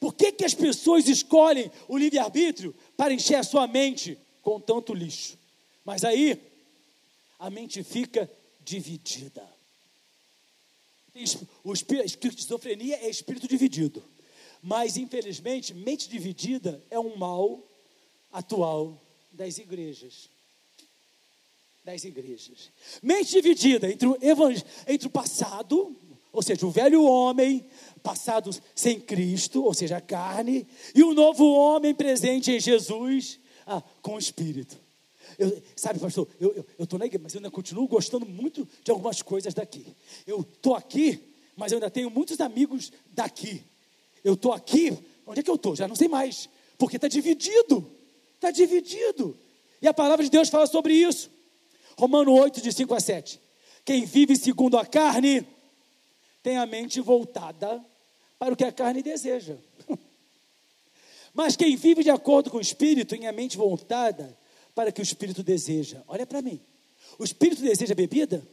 Por que, que as pessoas escolhem o livre-arbítrio? Para encher a sua mente com tanto lixo. Mas aí, a mente fica dividida. O esquizofrenia é espírito dividido. Mas, infelizmente, mente dividida é um mal atual das igrejas. Das igrejas. Mente dividida entre o, entre o passado, ou seja, o velho homem, passado sem Cristo, ou seja, a carne, e o novo homem presente em Jesus, ah, com o Espírito. Eu, sabe, pastor, eu estou na igreja, mas eu ainda continuo gostando muito de algumas coisas daqui. Eu estou aqui, mas eu ainda tenho muitos amigos daqui. Eu estou aqui, onde é que eu estou? Já não sei mais, porque está dividido. Está dividido. E a palavra de Deus fala sobre isso. Romano 8, de 5 a 7. Quem vive segundo a carne tem a mente voltada para o que a carne deseja. Mas quem vive de acordo com o Espírito tem a mente voltada para que o Espírito deseja. Olha para mim. O Espírito deseja bebida?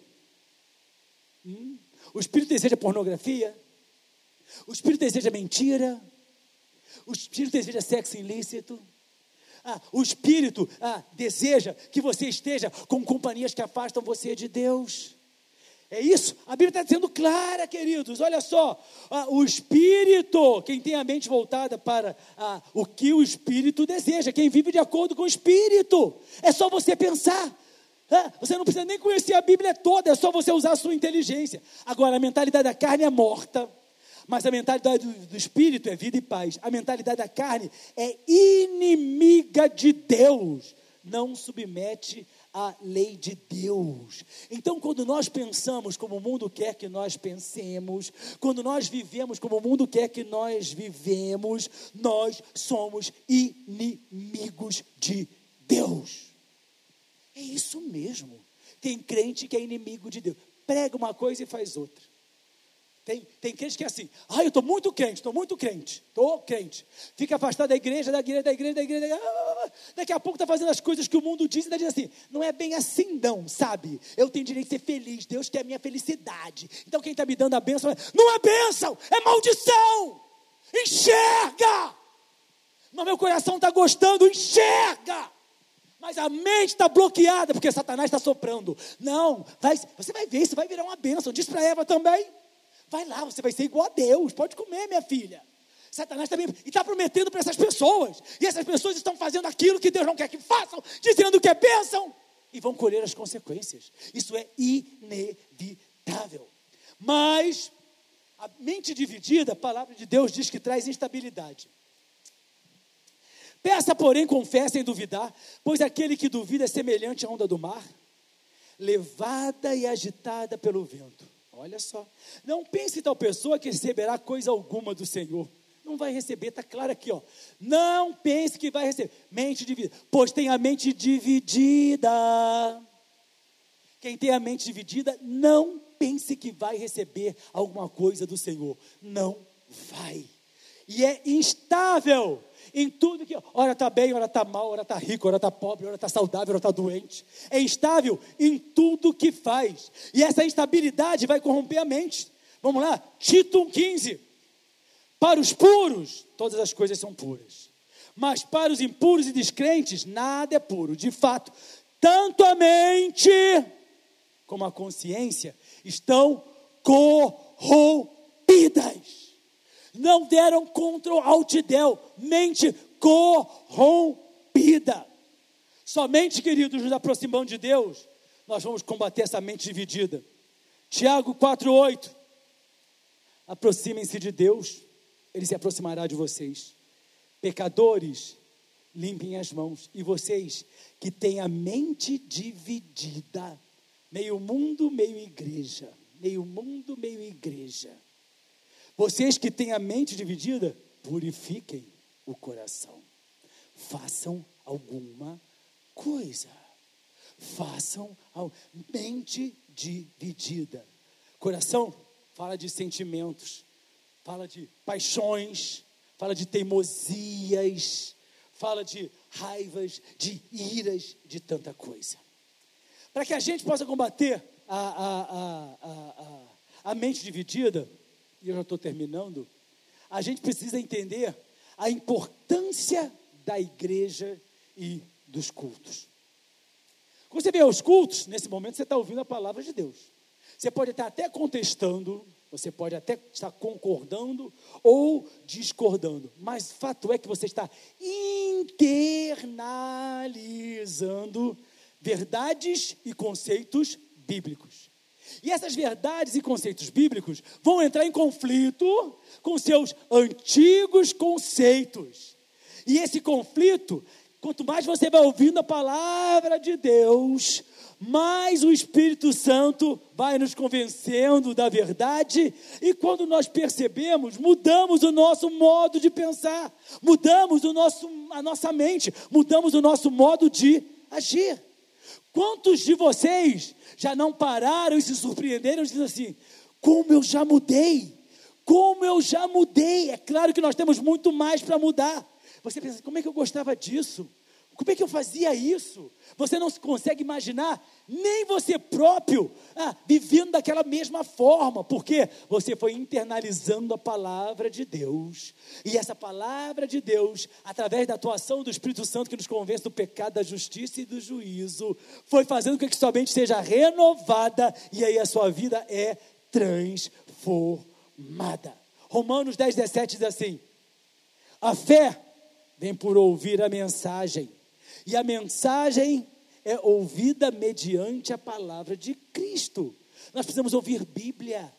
Hum? O Espírito deseja pornografia? O Espírito deseja mentira? O Espírito deseja sexo ilícito? Ah, o Espírito ah, deseja que você esteja com companhias que afastam você de Deus. É isso? A Bíblia está sendo clara, queridos. Olha só, ah, o Espírito, quem tem a mente voltada para ah, o que o Espírito deseja, quem vive de acordo com o Espírito. É só você pensar. Ah, você não precisa nem conhecer a Bíblia toda, é só você usar a sua inteligência. Agora, a mentalidade da carne é morta, mas a mentalidade do, do Espírito é vida e paz. A mentalidade da carne é inimiga de Deus, não submete a lei de Deus. Então, quando nós pensamos como o mundo quer que nós pensemos, quando nós vivemos como o mundo quer que nós vivemos, nós somos inimigos de Deus. É isso mesmo. Tem crente que é inimigo de Deus. Prega uma coisa e faz outra. Tem, tem crente que é assim, ah, eu estou muito crente, estou muito crente, estou crente. Fica afastado da igreja, da igreja, da igreja, da igreja. Da daqui a pouco está fazendo as coisas que o mundo diz e está dizendo assim, não é bem assim não, sabe? Eu tenho direito de ser feliz, Deus quer a minha felicidade. Então quem está me dando a bênção é, não é bênção, é maldição. Enxerga! Mas meu coração está gostando, enxerga! Mas a mente está bloqueada porque Satanás está soprando. Não, vai, você vai ver, isso vai virar uma bênção. Diz para Eva também. Vai lá, você vai ser igual a Deus. Pode comer, minha filha. Satanás também está prometendo para essas pessoas. E essas pessoas estão fazendo aquilo que Deus não quer que façam, dizendo que é bênção. E vão colher as consequências. Isso é inevitável. Mas a mente dividida, a palavra de Deus diz que traz instabilidade. Peça, porém, confessa sem duvidar, pois aquele que duvida é semelhante à onda do mar, levada e agitada pelo vento. Olha só. Não pense tal pessoa que receberá coisa alguma do Senhor. Não vai receber, está claro aqui, ó. Não pense que vai receber. Mente dividida. Pois tem a mente dividida. Quem tem a mente dividida, não pense que vai receber alguma coisa do Senhor. Não vai. E é instável em tudo que, ora está bem, ora está mal, ora está rico, ora está pobre, ora está saudável, ora está doente. É instável em tudo que faz. E essa instabilidade vai corromper a mente. Vamos lá, Tito 15. Para os puros, todas as coisas são puras. Mas para os impuros e descrentes, nada é puro. De fato, tanto a mente como a consciência estão corrompidas não deram contra o altidel, mente corrompida. Somente, queridos, nos aproximando de Deus, nós vamos combater essa mente dividida. Tiago 4,8. Aproximem-se de Deus, Ele se aproximará de vocês. Pecadores, limpem as mãos. E vocês que têm a mente dividida, meio mundo, meio igreja. Meio mundo, meio igreja. Vocês que têm a mente dividida, purifiquem o coração. Façam alguma coisa. façam a mente dividida. Coração fala de sentimentos, fala de paixões, fala de teimosias, fala de raivas, de iras, de tanta coisa. Para que a gente possa combater a, a, a, a, a mente dividida, e eu já estou terminando, a gente precisa entender a importância da igreja e dos cultos. Quando você vê os cultos, nesse momento você está ouvindo a palavra de Deus. Você pode estar até contestando, você pode até estar concordando ou discordando, mas fato é que você está internalizando verdades e conceitos bíblicos. E essas verdades e conceitos bíblicos vão entrar em conflito com seus antigos conceitos. E esse conflito, quanto mais você vai ouvindo a palavra de Deus, mais o Espírito Santo vai nos convencendo da verdade, e quando nós percebemos, mudamos o nosso modo de pensar, mudamos o nosso, a nossa mente, mudamos o nosso modo de agir. Quantos de vocês já não pararam e se surpreenderam dizendo assim: como eu já mudei? Como eu já mudei? É claro que nós temos muito mais para mudar. Você pensa, como é que eu gostava disso? Como é que eu fazia isso? Você não consegue imaginar, nem você próprio, ah, vivendo daquela mesma forma, porque você foi internalizando a palavra de Deus. E essa palavra de Deus, através da atuação do Espírito Santo que nos convence do pecado, da justiça e do juízo, foi fazendo com que sua mente seja renovada e aí a sua vida é transformada. Romanos 10, 17 diz assim: A fé vem por ouvir a mensagem e a mensagem é ouvida mediante a palavra de Cristo. Nós precisamos ouvir Bíblia.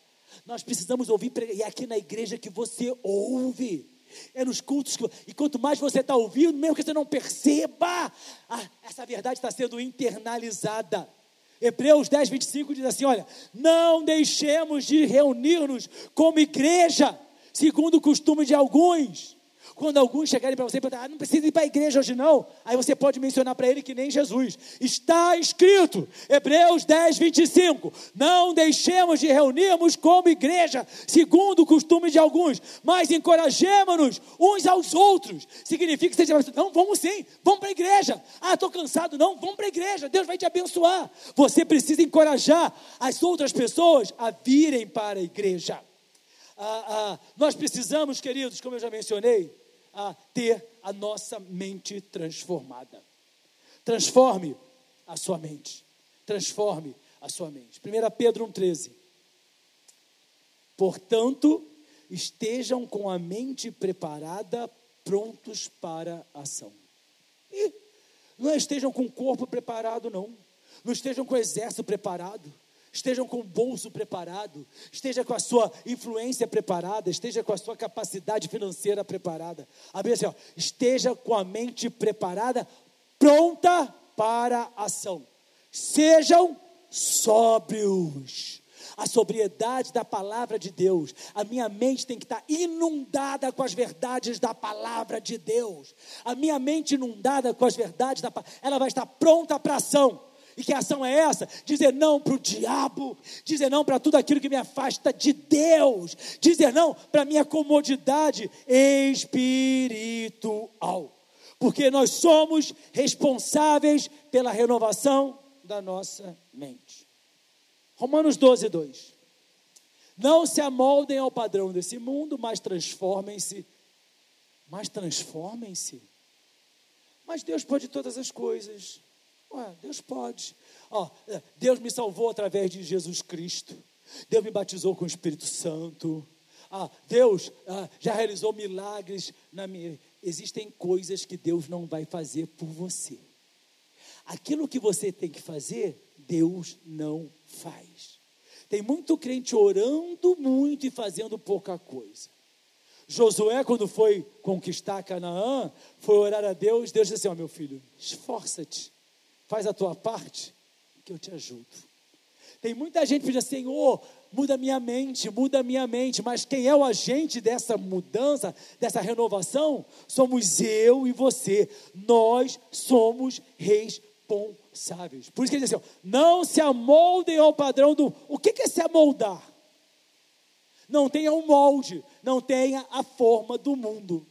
Nós precisamos ouvir, e é aqui na igreja que você ouve. É nos cultos que, e quanto mais você está ouvindo, mesmo que você não perceba, ah, essa verdade está sendo internalizada. Hebreus 10, 25 diz assim: Olha, não deixemos de reunir-nos como igreja, segundo o costume de alguns quando alguns chegarem para você e perguntar, ah, não precisa ir para a igreja hoje não, aí você pode mencionar para ele que nem Jesus. Está escrito, Hebreus 10, 25, não deixemos de reunirmos como igreja, segundo o costume de alguns, mas encorajemos-nos uns aos outros. Significa que você diz, não, vamos sim, vamos para a igreja. Ah, estou cansado, não, vamos para a igreja, Deus vai te abençoar. Você precisa encorajar as outras pessoas a virem para a igreja. Ah, ah, nós precisamos, queridos, como eu já mencionei, a ter a nossa mente transformada. Transforme a sua mente. Transforme a sua mente. 1 Pedro 1,13. Portanto, estejam com a mente preparada, prontos para a ação. E não estejam com o corpo preparado, não. Não estejam com o exército preparado estejam com o bolso preparado, esteja com a sua influência preparada, esteja com a sua capacidade financeira preparada. A Bíblia assim, ó, esteja com a mente preparada, pronta para a ação. Sejam sóbrios. A sobriedade da palavra de Deus. A minha mente tem que estar inundada com as verdades da palavra de Deus. A minha mente inundada com as verdades da palavra, ela vai estar pronta para ação. E que ação é essa? Dizer não para o diabo, dizer não para tudo aquilo que me afasta de Deus, dizer não para minha comodidade espiritual. Porque nós somos responsáveis pela renovação da nossa mente. Romanos 12, 2. Não se amoldem ao padrão desse mundo, mas transformem-se. Mas transformem-se. Mas Deus pode todas as coisas. Ué, Deus pode. Ó, Deus me salvou através de Jesus Cristo. Deus me batizou com o Espírito Santo. Ah, Deus ah, já realizou milagres na minha. Existem coisas que Deus não vai fazer por você. Aquilo que você tem que fazer, Deus não faz. Tem muito crente orando muito e fazendo pouca coisa. Josué, quando foi conquistar Canaã, foi orar a Deus. Deus disse assim: Ó, oh, meu filho, esforça-te faz a tua parte, que eu te ajudo. Tem muita gente que diz, Senhor, muda minha mente, muda minha mente, mas quem é o agente dessa mudança, dessa renovação? Somos eu e você. Nós somos responsáveis. Por isso que ele diz assim: não se amoldem ao padrão do. O que é se amoldar? Não tenha um molde, não tenha a forma do mundo.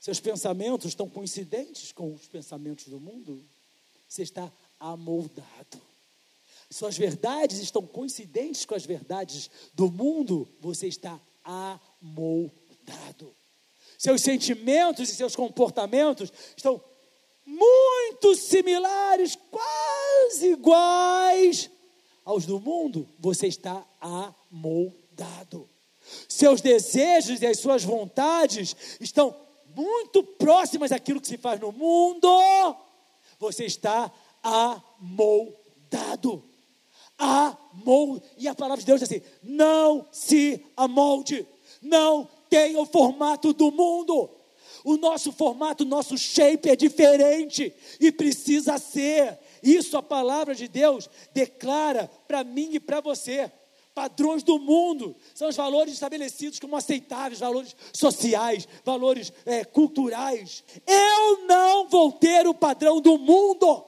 Seus pensamentos estão coincidentes com os pensamentos do mundo? Você está amoldado. Suas verdades estão coincidentes com as verdades do mundo? Você está amoldado. Seus sentimentos e seus comportamentos estão muito similares, quase iguais aos do mundo, você está amoldado. Seus desejos e as suas vontades estão muito próximas daquilo que se faz no mundo, você está amoldado. Amol... E a palavra de Deus diz assim: não se amolde, não tenha o formato do mundo. O nosso formato, o nosso shape é diferente e precisa ser. Isso a palavra de Deus declara para mim e para você. Padrões do mundo são os valores estabelecidos como aceitáveis, valores sociais, valores é, culturais. Eu não vou ter o padrão do mundo.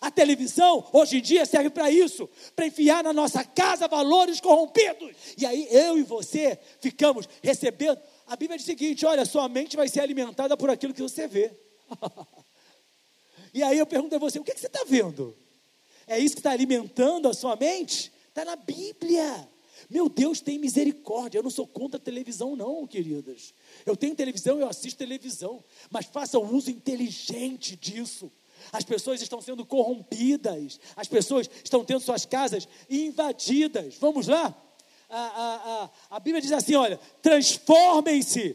A televisão, hoje em dia, serve para isso para enfiar na nossa casa valores corrompidos. E aí eu e você ficamos recebendo a Bíblia diz o seguinte: olha, sua mente vai ser alimentada por aquilo que você vê. e aí eu pergunto a você: o que, que você está vendo? É isso que está alimentando a sua mente? Está na Bíblia. Meu Deus, tem misericórdia. Eu não sou contra a televisão, não, queridas. Eu tenho televisão, eu assisto televisão. Mas faça uso inteligente disso. As pessoas estão sendo corrompidas. As pessoas estão tendo suas casas invadidas. Vamos lá? a, a, a, a Bíblia diz assim: olha, transformem-se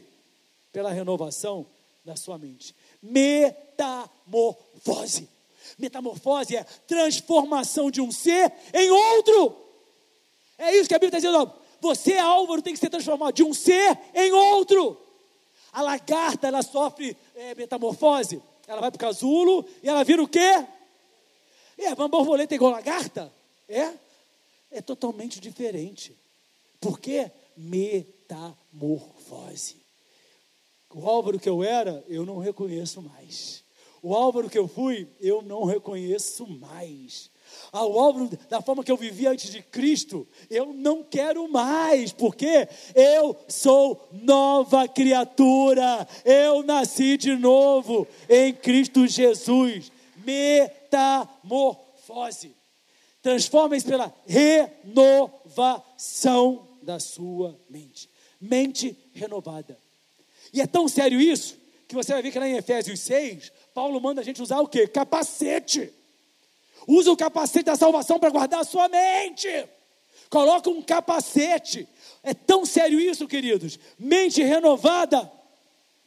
pela renovação da sua mente. Metamorfose. Metamorfose é transformação de um ser em outro. É isso que a Bíblia está dizendo. Você, Álvaro, tem que ser transformado de um ser em outro. A lagarta, ela sofre é, metamorfose. Ela vai para o casulo e ela vira o quê? É, uma borboleta igual lagarta? É? É totalmente diferente. Por quê? Metamorfose. O Álvaro que eu era, eu não reconheço mais. O Álvaro que eu fui, eu não reconheço mais. Ah, o Álvaro, da forma que eu vivia antes de Cristo, eu não quero mais, porque eu sou nova criatura, eu nasci de novo em Cristo Jesus. Metamorfose. Transformem-se pela renovação da sua mente. Mente renovada. E é tão sério isso, que você vai ver que lá em Efésios 6, Paulo manda a gente usar o quê? Capacete. Usa o capacete da salvação para guardar a sua mente. Coloca um capacete. É tão sério isso, queridos. Mente renovada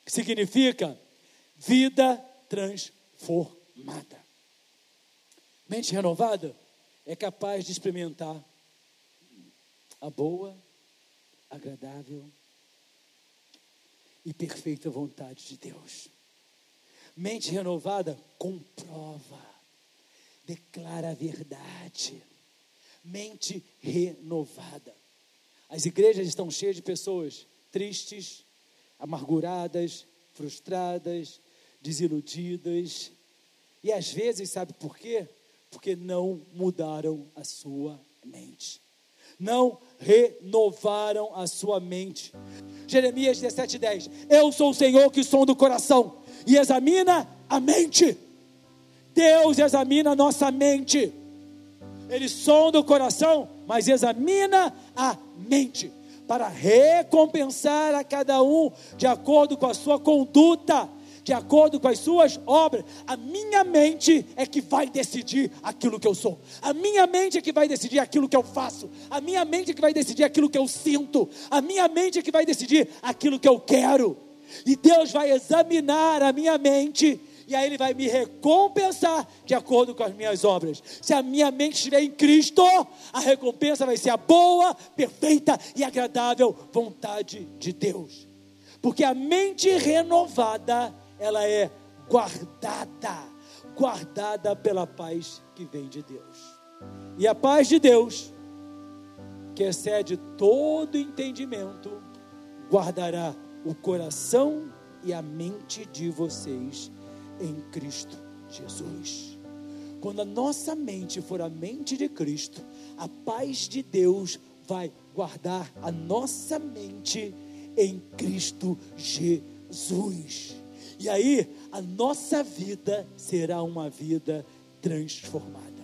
significa vida transformada. Mente renovada é capaz de experimentar a boa, agradável e perfeita vontade de Deus. Mente renovada comprova, declara a verdade. Mente renovada. As igrejas estão cheias de pessoas tristes, amarguradas, frustradas, desiludidas. E às vezes, sabe por quê? Porque não mudaram a sua mente não renovaram a sua mente. Jeremias 17:10. Eu sou o Senhor que som do coração e examina a mente. Deus examina a nossa mente. Ele sonda o coração, mas examina a mente para recompensar a cada um de acordo com a sua conduta de acordo com as suas obras. A minha mente é que vai decidir aquilo que eu sou. A minha mente é que vai decidir aquilo que eu faço. A minha mente é que vai decidir aquilo que eu sinto. A minha mente é que vai decidir aquilo que eu quero. E Deus vai examinar a minha mente e aí Ele vai me recompensar de acordo com as minhas obras. Se a minha mente estiver em Cristo, a recompensa vai ser a boa, perfeita e agradável vontade de Deus. Porque a mente renovada ela é guardada, guardada pela paz que vem de Deus. E a paz de Deus, que excede todo entendimento, guardará o coração e a mente de vocês em Cristo Jesus. Quando a nossa mente for a mente de Cristo, a paz de Deus vai guardar a nossa mente em Cristo Jesus. E aí, a nossa vida será uma vida transformada.